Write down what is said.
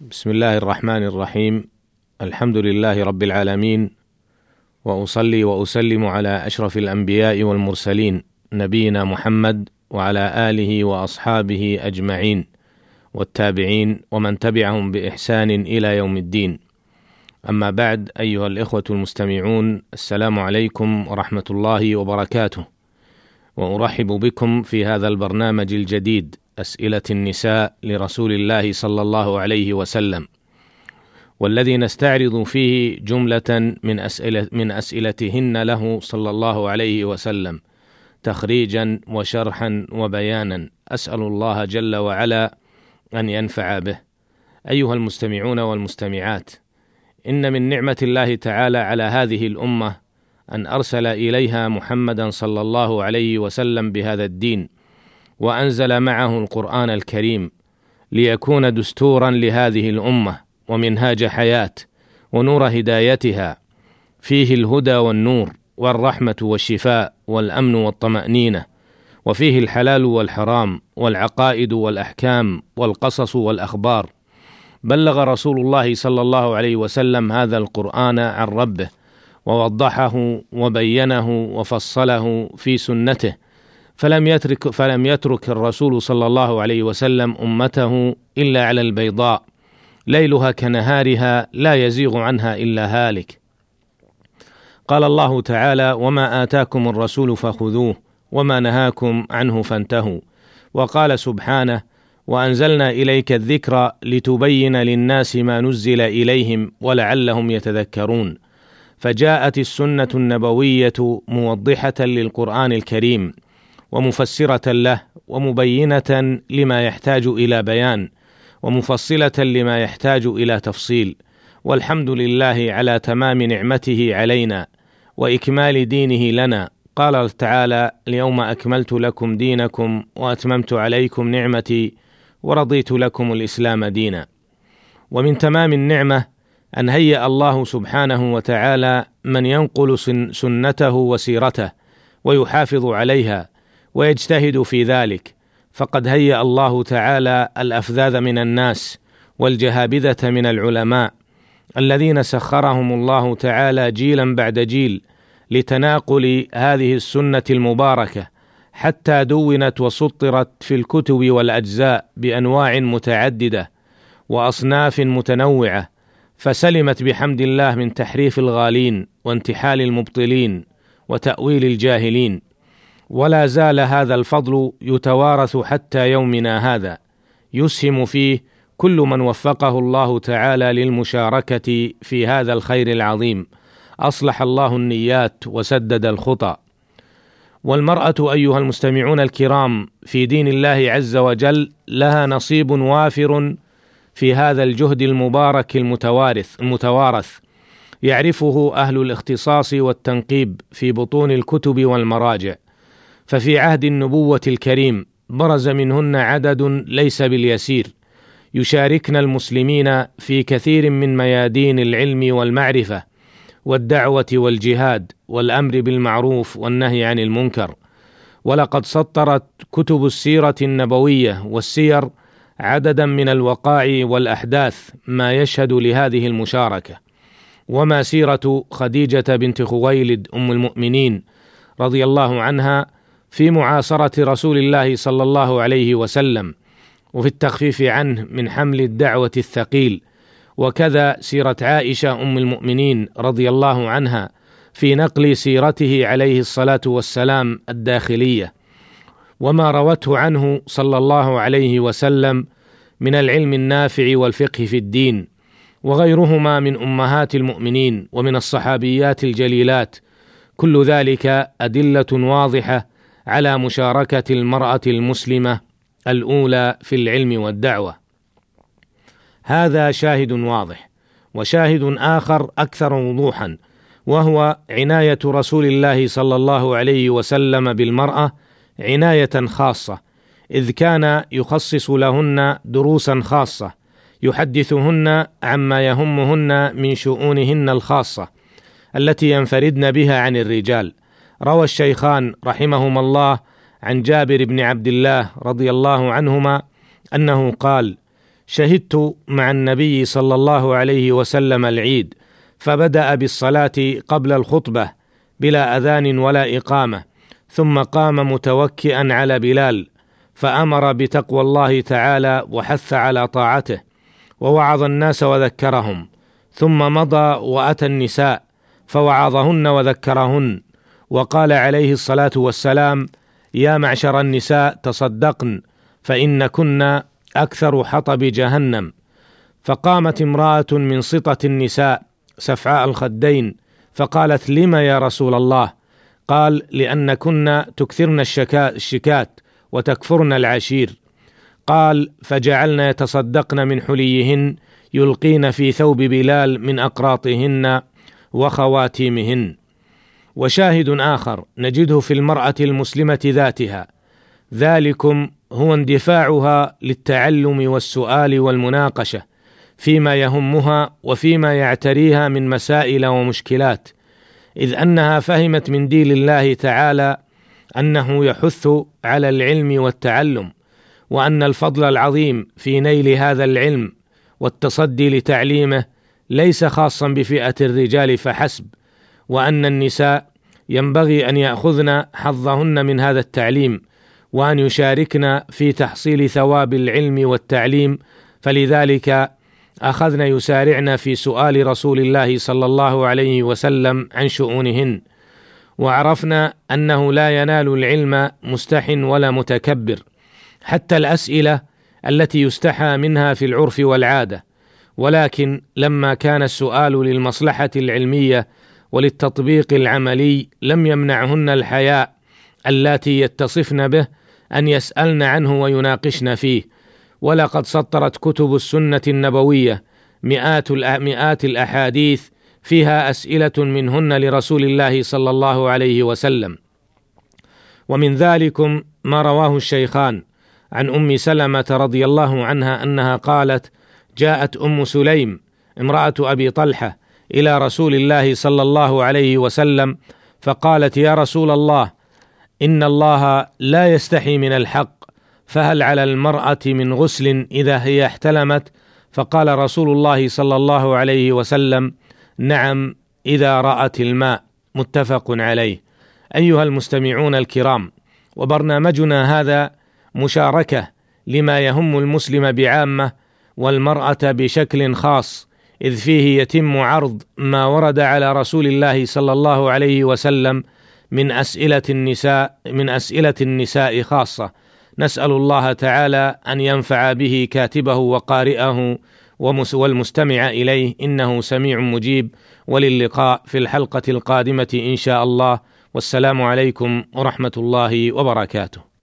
بسم الله الرحمن الرحيم. الحمد لله رب العالمين. وأصلي وأسلم على أشرف الأنبياء والمرسلين نبينا محمد وعلى آله وأصحابه أجمعين والتابعين ومن تبعهم بإحسان إلى يوم الدين. أما بعد أيها الإخوة المستمعون السلام عليكم ورحمة الله وبركاته. وأرحب بكم في هذا البرنامج الجديد. أسئلة النساء لرسول الله صلى الله عليه وسلم والذي نستعرض فيه جملة من أسئلة من أسئلتهن له صلى الله عليه وسلم تخريجا وشرحا وبيانا. أسأل الله جل وعلا أن ينفع به. أيها المستمعون والمستمعات إن من نعمة الله تعالى على هذه الأمة أن أرسل إليها محمدا صلى الله عليه وسلم بهذا الدين. وأنزل معه القرآن الكريم ليكون دستورا لهذه الأمة ومنهاج حياة ونور هدايتها فيه الهدى والنور والرحمة والشفاء والأمن والطمأنينة وفيه الحلال والحرام والعقائد والأحكام والقصص والأخبار. بلغ رسول الله صلى الله عليه وسلم هذا القرآن عن ربه ووضحه وبينه وفصله في سنته فلم يترك فلم يترك الرسول صلى الله عليه وسلم أمته إلا على البيضاء ليلها كنهارها لا يزيغ عنها إلا هالك. قال الله تعالى وما آتاكم الرسول فخذوه وما نهاكم عنه فانتهوا. وقال سبحانه وأنزلنا إليك الذكر لتبين للناس ما نزل إليهم ولعلهم يتذكرون. فجاءت السنة النبوية موضحة للقرآن الكريم. ومفسرة له ومبينة لما يحتاج إلى بيان ومفصلة لما يحتاج إلى تفصيل. والحمد لله على تمام نعمته علينا وإكمال دينه لنا. قال تعالى اليوم أكملت لكم دينكم وأتممت عليكم نعمتي ورضيت لكم الإسلام دينا. ومن تمام النعمة أن هيأ الله سبحانه وتعالى من ينقل سنته وسيرته ويحافظ عليها ويجتهد في ذلك. فقد هيأ الله تعالى الأفذاذ من الناس والجهابذة من العلماء الذين سخرهم الله تعالى جيلا بعد جيل لتناقل هذه السنة المباركة حتى دونت وسطرت في الكتب والأجزاء بأنواع متعددة وأصناف متنوعة فسلمت بحمد الله من تحريف الغالين وانتحال المبطلين وتأويل الجاهلين. ولا زال هذا الفضل يتوارث حتى يومنا هذا. يسهم فيه كل من وفقه الله تعالى للمشاركة في هذا الخير العظيم. أصلح الله النيات وسدد الخطى. والمرأة أيها المستمعون الكرام في دين الله عز وجل لها نصيب وافر في هذا الجهد المبارك المتوارث المتوارث. يعرفه أهل الاختصاص والتنقيب في بطون الكتب والمراجع. ففي عهد النبوة الكريم برز منهن عدد ليس باليسير. يشاركن المسلمين في كثير من ميادين العلم والمعرفة والدعوة والجهاد والأمر بالمعروف والنهي عن المنكر. ولقد سطرت كتب السيرة النبوية والسير عددا من الوقائع والأحداث ما يشهد لهذه المشاركة. وما سيرة خديجة بنت خويلد أم المؤمنين رضي الله عنها في معاصرة رسول الله صلى الله عليه وسلم وفي التخفيف عنه من حمل الدعوة الثقيل وكذا سيرة عائشة أم المؤمنين رضي الله عنها في نقل سيرته عليه الصلاة والسلام الداخلية. وما روته عنه صلى الله عليه وسلم من العلم النافع والفقه في الدين وغيرهما من أمهات المؤمنين ومن الصحابيات الجليلات كل ذلك أدلة واضحة على مشاركة المرأة المسلمة الأولى في العلم والدعوة. هذا شاهد واضح وشاهد آخر أكثر وضوحا وهو عناية رسول الله صلى الله عليه وسلم بالمرأة عناية خاصة إذ كان يخصص لهن دروسا خاصة يحدثهن عما يهمهن من شؤونهن الخاصة التي ينفردن بها عن الرجال. روى الشيخان رحمهما الله عن جابر بن عبد الله رضي الله عنهما أنه قال شهدت مع النبي صلى الله عليه وسلم العيد فبدأ بالصلاة قبل الخطبة بلا أذان ولا إقامة ثم قام متوكئا على بلال فأمر بتقوى الله تعالى وحث على طاعته ووعظ الناس وذكرهم ثم مضى وأتى النساء فوعظهن وذكرهن وقال عليه الصلاة والسلام يا معشر النساء تصدقن فإن كن أكثر حطب جهنم. فقامت امرأة من سطة النساء سفعاء الخدين فقالت لم يا رسول الله؟ قال لأن كنا تكثرن الشكات وتكفرن العشير. قال فجعلن يتصدقن من حليهن يلقين في ثوب بلال من أقراطهن وخواتيمهن. وشاهد آخر نجده في المرأة المسلمة ذاتها. ذلكم هو اندفاعها للتعلم والسؤال والمناقشة فيما يهمها وفيما يعتريها من مسائل ومشكلات. إذ أنها فهمت من دين الله تعالى أنه يحث على العلم والتعلم وأن الفضل العظيم في نيل هذا العلم والتصدي لتعليمه ليس خاصا بفئة الرجال فحسب وأن النساء ينبغي أن يأخذن حظهن من هذا التعليم وأن يشاركن في تحصيل ثواب العلم والتعليم فلذلك أخذن يسارعن في سؤال رسول الله صلى الله عليه وسلم عن شؤونهن. وعرفنا أنه لا ينال العلم مستح ولا متكبر حتى الأسئلة التي يستحى منها في العرف والعادة. ولكن لما كان السؤال للمصلحة العلمية وللتطبيق العملي لم يمنعهن الحياء اللاتي يتصفن به أن يسألن عنه ويناقشن فيه. ولقد سطرت كتب السنة النبوية مئات مئات الأحاديث فيها أسئلة منهن لرسول الله صلى الله عليه وسلم. ومن ذلكم ما رواه الشيخان عن أم سلمة رضي الله عنها أنها قالت جاءت أم سليم امرأة أبي طلحة إلى رسول الله صلى الله عليه وسلم فقالت يا رسول الله إن الله لا يستحي من الحق فهل على المرأة من غسل إذا هي احتلمت؟ فقال رسول الله صلى الله عليه وسلم نعم إذا رأت الماء. متفق عليه. أيها المستمعون الكرام وبرنامجنا هذا مشاركة لما يهم المسلم بعامة والمرأة بشكل خاص إذ فيه يتم عرض ما ورد على رسول الله صلى الله عليه وسلم من أسئلة النساء من أسئلة النساء خاصة. نسأل الله تعالى أن ينفع به كاتبه وقارئه والمستمع إليه إنه سميع مجيب. وللقاء في الحلقة القادمة إن شاء الله. والسلام عليكم ورحمة الله وبركاته.